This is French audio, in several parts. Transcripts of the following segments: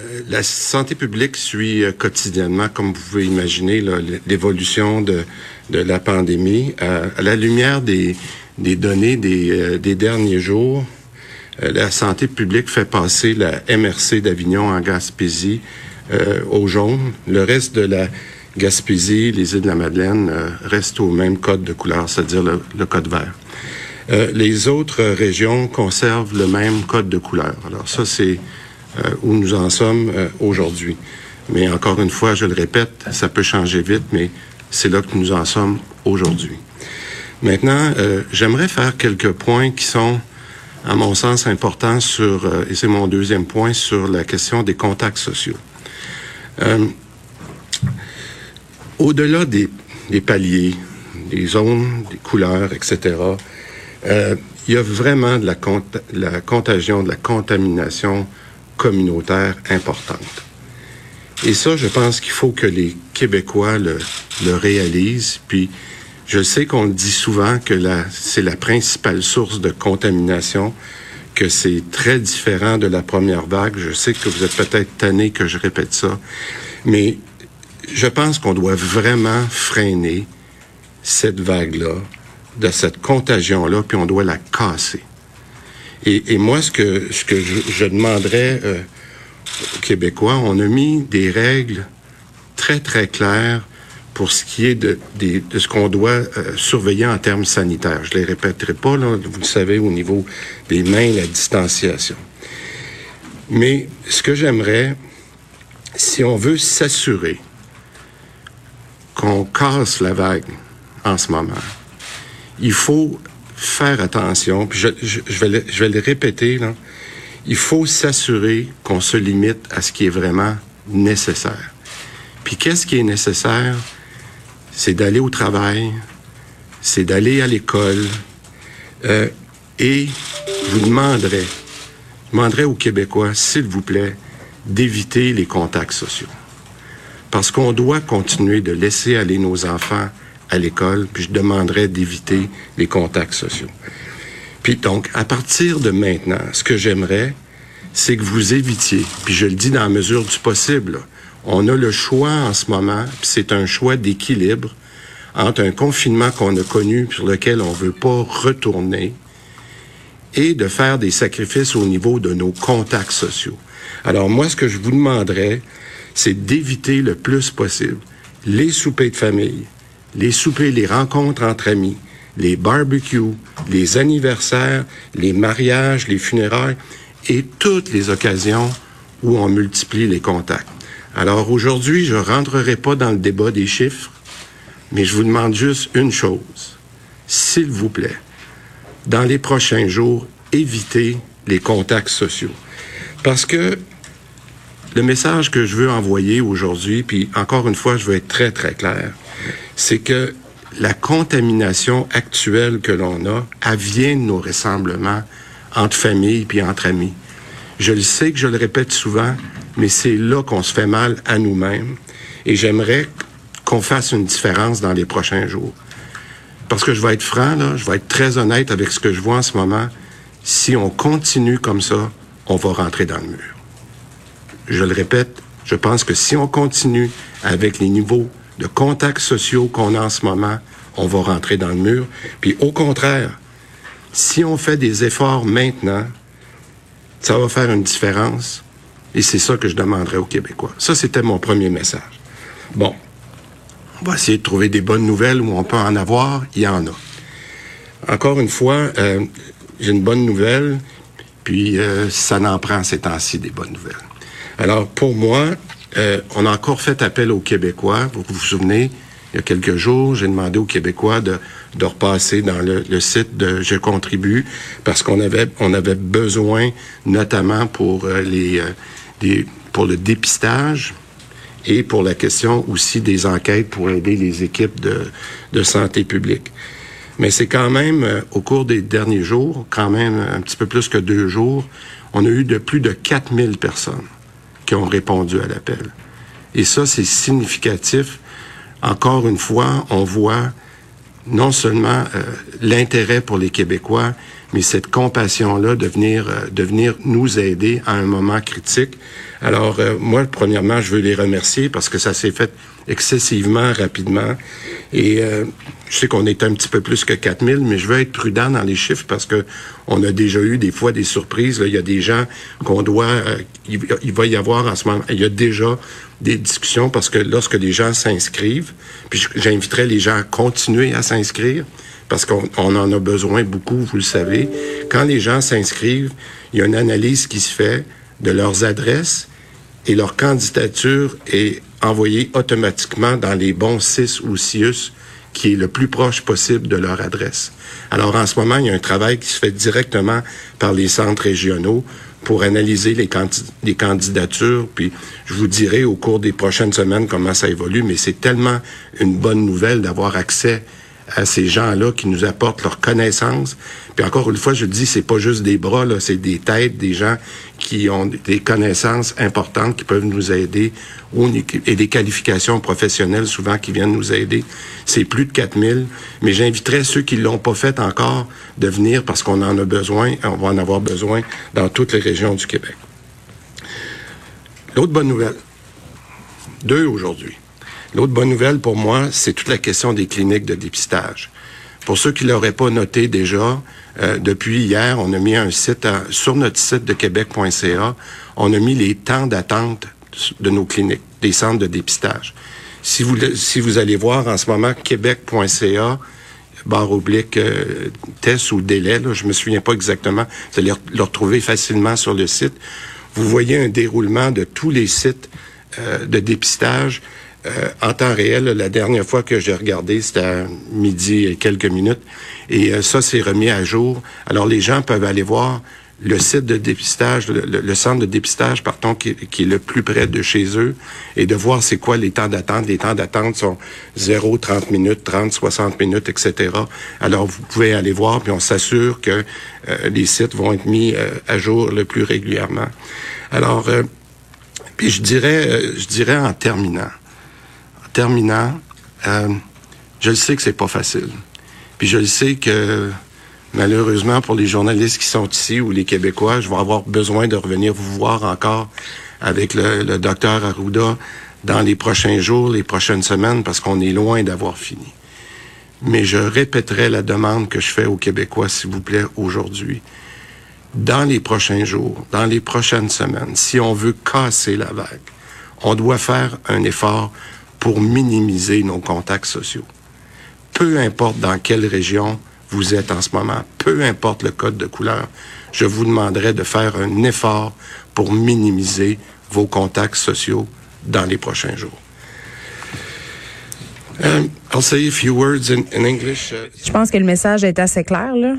Euh, La santé publique suit euh, quotidiennement, comme vous pouvez imaginer, l'évolution de, la pandémie. Euh, à la lumière des, données des, derniers jours, la santé publique fait passer la MRC d'Avignon en Gaspésie au jaune. Le reste de la Gaspésie, les îles de la Madeleine, euh, restent au même code de couleur, c'est-à-dire le, code vert. Les autres régions conservent le même code de couleur. Alors ça, c'est où nous en sommes euh, aujourd'hui. Mais encore une fois, je le répète, ça peut changer vite, mais c'est là que nous en sommes aujourd'hui. Maintenant, euh, j'aimerais faire quelques points qui sont, à mon sens, importants sur, euh, et c'est mon deuxième point, sur la question des contacts sociaux. Euh, Au-delà des, des paliers, des zones, des couleurs, etc., euh, il y a vraiment de la, cont- la contagion, de la contamination communautaire importante. Et ça, je pense qu'il faut que les Québécois le, le réalisent. Puis, je sais qu'on dit souvent que c'est la principale source de contamination, que c'est très différent de la première vague. Je sais que vous êtes peut-être tanné que je répète ça, mais je pense qu'on doit vraiment freiner cette vague-là, de cette contagion-là, puis on doit la casser. Et, et moi, ce que, ce que je, je demanderais euh, aux Québécois, on a mis des règles très, très claires pour ce qui est de, des- de ce qu'on doit euh, surveiller en termes sanitaires. Je ne les répéterai pas, là, vous le savez, au niveau des mains, la distanciation. Mais ce que j'aimerais, si on veut s'assurer qu'on casse la vague en ce moment, il faut faire attention, puis je, vais, le, répéter, il faut s'assurer qu'on se limite à ce qui est vraiment nécessaire. Puis qu'est-ce qui est nécessaire? C'est d'aller au travail, c'est d'aller à l'école, euh, et je vous demanderai, demanderai aux Québécois, s'il vous plaît, d'éviter les contacts sociaux. Parce qu'on doit continuer de laisser aller nos enfants à l'école, puis je demanderai d'éviter les contacts sociaux. Puis donc, à partir de maintenant, ce que j'aimerais, c'est que vous évitiez, puis je le dis dans la mesure du possible, on a le choix en ce moment, puis c'est un choix d'équilibre entre un confinement qu'on a connu, sur lequel on veut pas retourner, et de faire des sacrifices au niveau de nos contacts sociaux. Alors moi, ce que je vous demanderais, c'est d'éviter le plus possible les soupers de famille, les soupers, les rencontres entre amis, les barbecues, les anniversaires, les mariages, les funérailles et toutes les occasions où on multiplie les contacts. Alors aujourd'hui, je rentrerai pas dans le débat des chiffres, mais je vous demande juste une chose. S'il vous plaît, dans les prochains jours, évitez les contacts sociaux. Parce que le message que je veux envoyer aujourd'hui, puis encore une fois, je veux être très, très clair, c'est que la contamination actuelle que l'on a, elle vient de nos rassemblements entre familles puis entre amis. Je le sais que je le répète souvent, mais c'est là qu'on se fait mal à nous-mêmes. Et j'aimerais qu'on fasse une différence dans les prochains jours. Parce que je vais être franc, là, je vais être très honnête avec ce que je vois en ce moment. Si on continue comme ça, on va rentrer dans le mur. Je le répète, je pense que si on continue avec les niveaux de contacts sociaux qu'on a en ce moment, on va rentrer dans le mur. Puis au contraire, si on fait des efforts maintenant, ça va faire une différence. Et c'est ça que je demanderais aux Québécois. Ça, c'était mon premier message. Bon, on va essayer de trouver des bonnes nouvelles où on peut en avoir. Il y en a. Encore une fois, euh, j'ai une bonne nouvelle, puis euh, ça n'en prend ces temps-ci des bonnes nouvelles. Alors, pour moi, euh, on a encore fait appel aux Québécois. Vous vous souvenez, il y a quelques jours, j'ai demandé aux Québécois de, de repasser dans le, site de Je contribue parce qu'on avait, on avait besoin, notamment pour euh, les, euh, pour le dépistage et pour la question aussi des enquêtes pour aider les équipes de, de santé publique. Mais c'est quand même, euh, au cours des derniers jours, quand même un petit peu plus que deux jours, on a eu de plus de 4000 personnes qui ont répondu à l'appel. Et ça, c'est significatif. Encore une fois, on voit non seulement euh, l'intérêt pour les Québécois, mais cette compassion-là de venir, euh, de venir nous aider à un moment critique. Alors, euh, moi, premièrement, je veux les remercier parce que ça s'est fait excessivement rapidement. Et je sais qu'on est un petit peu plus que 4000, mais je veux être prudent dans les chiffres parce que on a déjà eu des fois des surprises. Il y a des gens qu'on doit... il, il va y avoir en ce moment... Il y a déjà des discussions parce que lorsque les gens s'inscrivent, puis j'inviterai les gens à continuer à s'inscrire parce qu'on en a besoin beaucoup, vous le savez. Quand les gens s'inscrivent, il y a une analyse qui se fait de leurs adresses et leur candidature est envoyée automatiquement dans les bons CIS ou CIUS qui est le plus proche possible de leur adresse. Alors en ce moment, il y a un travail qui se fait directement par les centres régionaux pour analyser les, les, candidatures. Puis je vous dirai au cours des prochaines semaines comment ça évolue, mais c'est tellement une bonne nouvelle d'avoir accès à ces gens-là qui nous apportent leur connaissance. Puis encore une fois, je le dis, c'est pas juste des bras, là, c'est des têtes, des gens qui ont des connaissances importantes qui peuvent nous aider et des qualifications professionnelles souvent qui viennent nous aider. C'est plus de 4000, mais j'inviterais ceux qui l'ont pas fait encore de venir parce qu'on en a besoin, on va en avoir besoin dans toutes les régions du Québec. L'autre bonne nouvelle, deux aujourd'hui. L'autre bonne nouvelle pour moi, c'est toute la question des cliniques de dépistage. Pour ceux qui l'auraient pas noté déjà, euh, depuis hier, on a mis un site sur notre site de québec.ca, on a mis les temps d'attente de nos cliniques, des centres de dépistage. Si vous si vous allez voir en ce moment québec.ca barre oblique euh, test ou délai, là, je me souviens pas exactement, vous allez le retrouver facilement sur le site. Vous voyez un déroulement de tous les sites euh, de dépistage euh, en temps réel. La dernière fois que j'ai regardé, c'était à midi et quelques minutes. Et euh, ça, c'est remis à jour. Alors, les gens peuvent aller voir le site de dépistage, le, centre de dépistage, pardon, qui, qui, est le plus près de chez eux, et de voir c'est quoi les temps d'attente. Les temps d'attente sont 0, 30 minutes, 30, 60 minutes, etc. Alors, vous pouvez aller voir, puis on s'assure que euh, les sites vont être mis à jour le plus régulièrement. Alors, puis je dirais, je dirais en terminant, terminant, euh, je le sais que c'est pas facile. Puis je le sais que malheureusement pour les journalistes qui sont ici ou les Québécois, je vais avoir besoin de revenir vous voir encore avec le, le docteur Arruda dans les prochains jours, les prochaines semaines, parce qu'on est loin d'avoir fini. Mais je répéterai la demande que je fais aux Québécois, s'il vous plaît, aujourd'hui. Dans les prochains jours, dans les prochaines semaines, si on veut casser la vague, on doit faire un effort pour minimiser nos contacts sociaux. Peu importe dans quelle région vous êtes en ce moment, peu importe le code de couleur, je vous demanderai de faire un effort pour minimiser vos contacts sociaux dans les prochains jours. Je pense que le message est assez clair, là.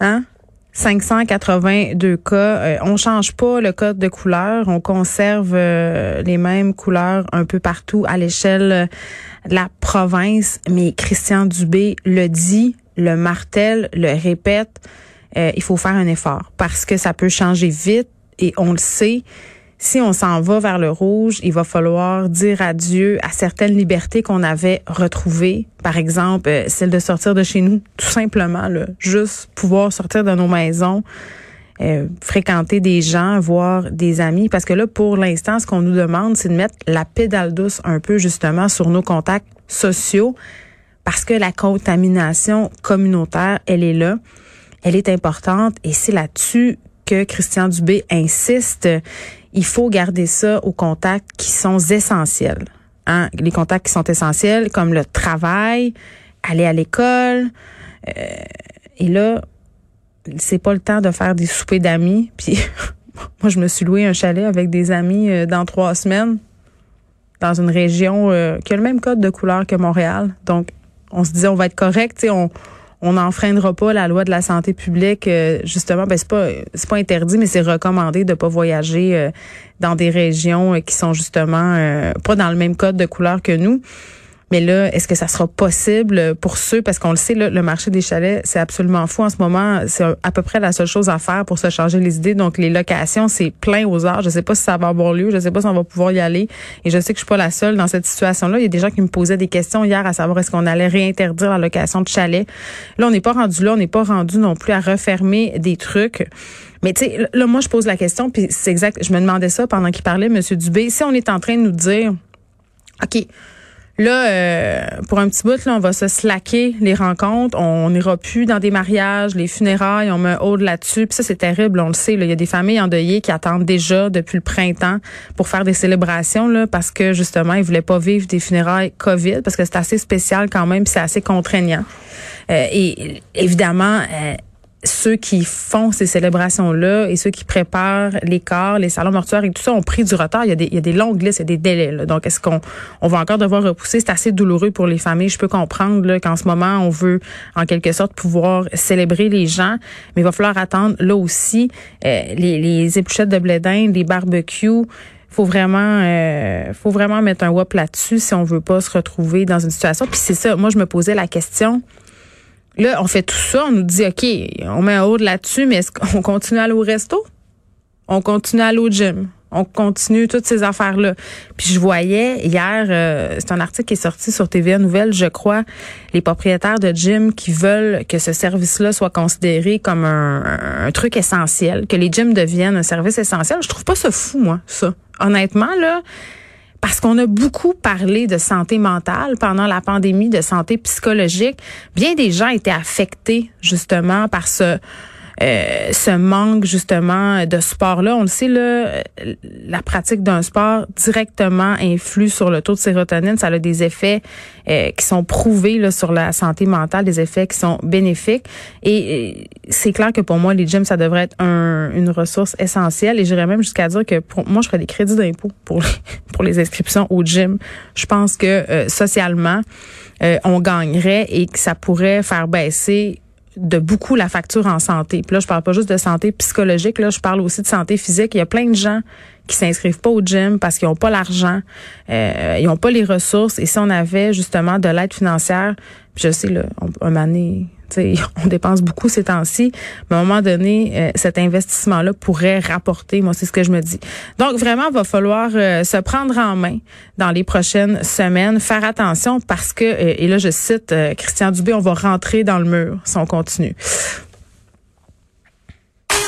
Hein? 582 cas. Euh, on change pas le code de couleur. On conserve euh, les mêmes couleurs un peu partout à l'échelle euh, de la province. Mais Christian Dubé le dit, le martèle, le répète. il faut faire un effort parce que ça peut changer vite et on le sait si on s'en va vers le rouge, il va falloir dire adieu à certaines libertés qu'on avait retrouvées. Par exemple, euh, celle de sortir de chez nous, tout simplement, là, juste pouvoir sortir de nos maisons, euh, fréquenter des gens, voir des amis. Parce que là, pour l'instant, ce qu'on nous demande, c'est de mettre la pédale douce un peu justement sur nos contacts sociaux parce que la contamination communautaire, elle est là, elle est importante et c'est là-dessus que Christian Dubé insiste il faut garder ça aux contacts qui sont essentiels. Hein? Les contacts qui sont essentiels, comme le travail, aller à l'école. Euh, et là, c'est pas le temps de faire des soupers d'amis. Puis moi, je me suis loué un chalet avec des amis euh, dans trois semaines dans une région euh, qui a le même code de couleur que Montréal. Donc, on se disait on va être correct, on on n'enfreindra pas la loi de la santé publique. Euh, justement, ben c'est pas c'est pas interdit, mais c'est recommandé de pas voyager euh, dans des régions qui sont justement pas dans le même code de couleur que nous. Mais là, est-ce que ça sera possible pour ceux, parce qu'on le sait, le marché des chalets, c'est absolument fou en ce moment. C'est à peu près la seule chose à faire pour se changer les idées. Donc, les locations, c'est plein aux heures. Je sais pas si ça va avoir lieu. Je sais pas si on va pouvoir y aller. Et je sais que je suis pas la seule dans cette situation-là. Il y a des gens qui me posaient des questions hier à savoir est-ce qu'on allait réinterdire la location de chalets. Là, on n'est pas rendu là. On n'est pas rendu non plus à refermer des trucs. Mais tu sais, là, moi, je pose la question, puis c'est exact. Je me demandais ça pendant qu'il parlait, Monsieur Dubé. Si on est en train de nous dire, OK, Là, euh, pour un petit bout, là, on va se slacker les rencontres. On n'ira plus dans des mariages, les funérailles, on met haut là-dessus. Puis ça, c'est terrible, on le sait. Il y a des familles endeuillées qui attendent déjà depuis le printemps pour faire des célébrations là, parce que justement, ils voulaient pas vivre des funérailles COVID parce que c'est assez spécial quand même, c'est assez contraignant. Euh, et évidemment, euh, ceux qui font ces célébrations-là et ceux qui préparent les corps, les salons mortuaires et tout ça ont pris du retard. Il y a des, il y a des longues listes, il y a des délais. Là. Donc, est-ce qu'on on va encore devoir repousser? C'est assez douloureux pour les familles. Je peux comprendre qu'en ce moment, on veut en quelque sorte pouvoir célébrer les gens, mais il va falloir attendre là aussi euh, les, les épluchettes de blé d'Inde, les barbecues faut vraiment euh, faut vraiment mettre un wop là-dessus si on veut pas se retrouver dans une situation puis c'est ça moi je me posais la question Là, on fait tout ça, on nous dit, OK, on met un haut là-dessus, mais est-ce qu'on continue à aller au resto? On continue à aller au gym. On continue toutes ces affaires-là. Puis je voyais hier, euh, c'est un article qui est sorti sur TVA Nouvelle, je crois, les propriétaires de gym qui veulent que ce service-là soit considéré comme un, truc essentiel, que les gyms deviennent un service essentiel. Je trouve pas ça fou, moi, ça. Honnêtement, là, parce qu'on a beaucoup parlé de santé mentale pendant la pandémie, de santé psychologique. Bien des gens étaient affectés justement par ce euh, ce manque justement de sport-là. On le sait, là, la pratique d'un sport directement influe sur le taux de sérotonine. Ça a des effets euh, qui sont prouvés là, sur la santé mentale, des effets qui sont bénéfiques. Et, c'est clair que pour moi, les gyms, ça devrait être un, une ressource essentielle. Et j'irais même jusqu'à dire que pour moi, je ferais des crédits d'impôt pour les, pour les inscriptions au gym. Je pense que euh, socialement, on gagnerait et que ça pourrait faire baisser de beaucoup la facture en santé. Puis là, je parle pas juste de santé psychologique, là, je parle aussi de santé physique. Il y a plein de gens qui s'inscrivent pas au gym parce qu'ils ont pas l'argent, euh, ils ont pas les ressources. Et si on avait justement de l'aide financière, je sais, là, on, un année, on dépense beaucoup ces temps-ci, mais à un moment donné, euh, cet investissement-là pourrait rapporter. Moi, c'est ce que je me dis. Donc, vraiment, il va falloir euh, se prendre en main dans les prochaines semaines, faire attention parce que, et là, je cite Christian Dubé, on va rentrer dans le mur si on continue.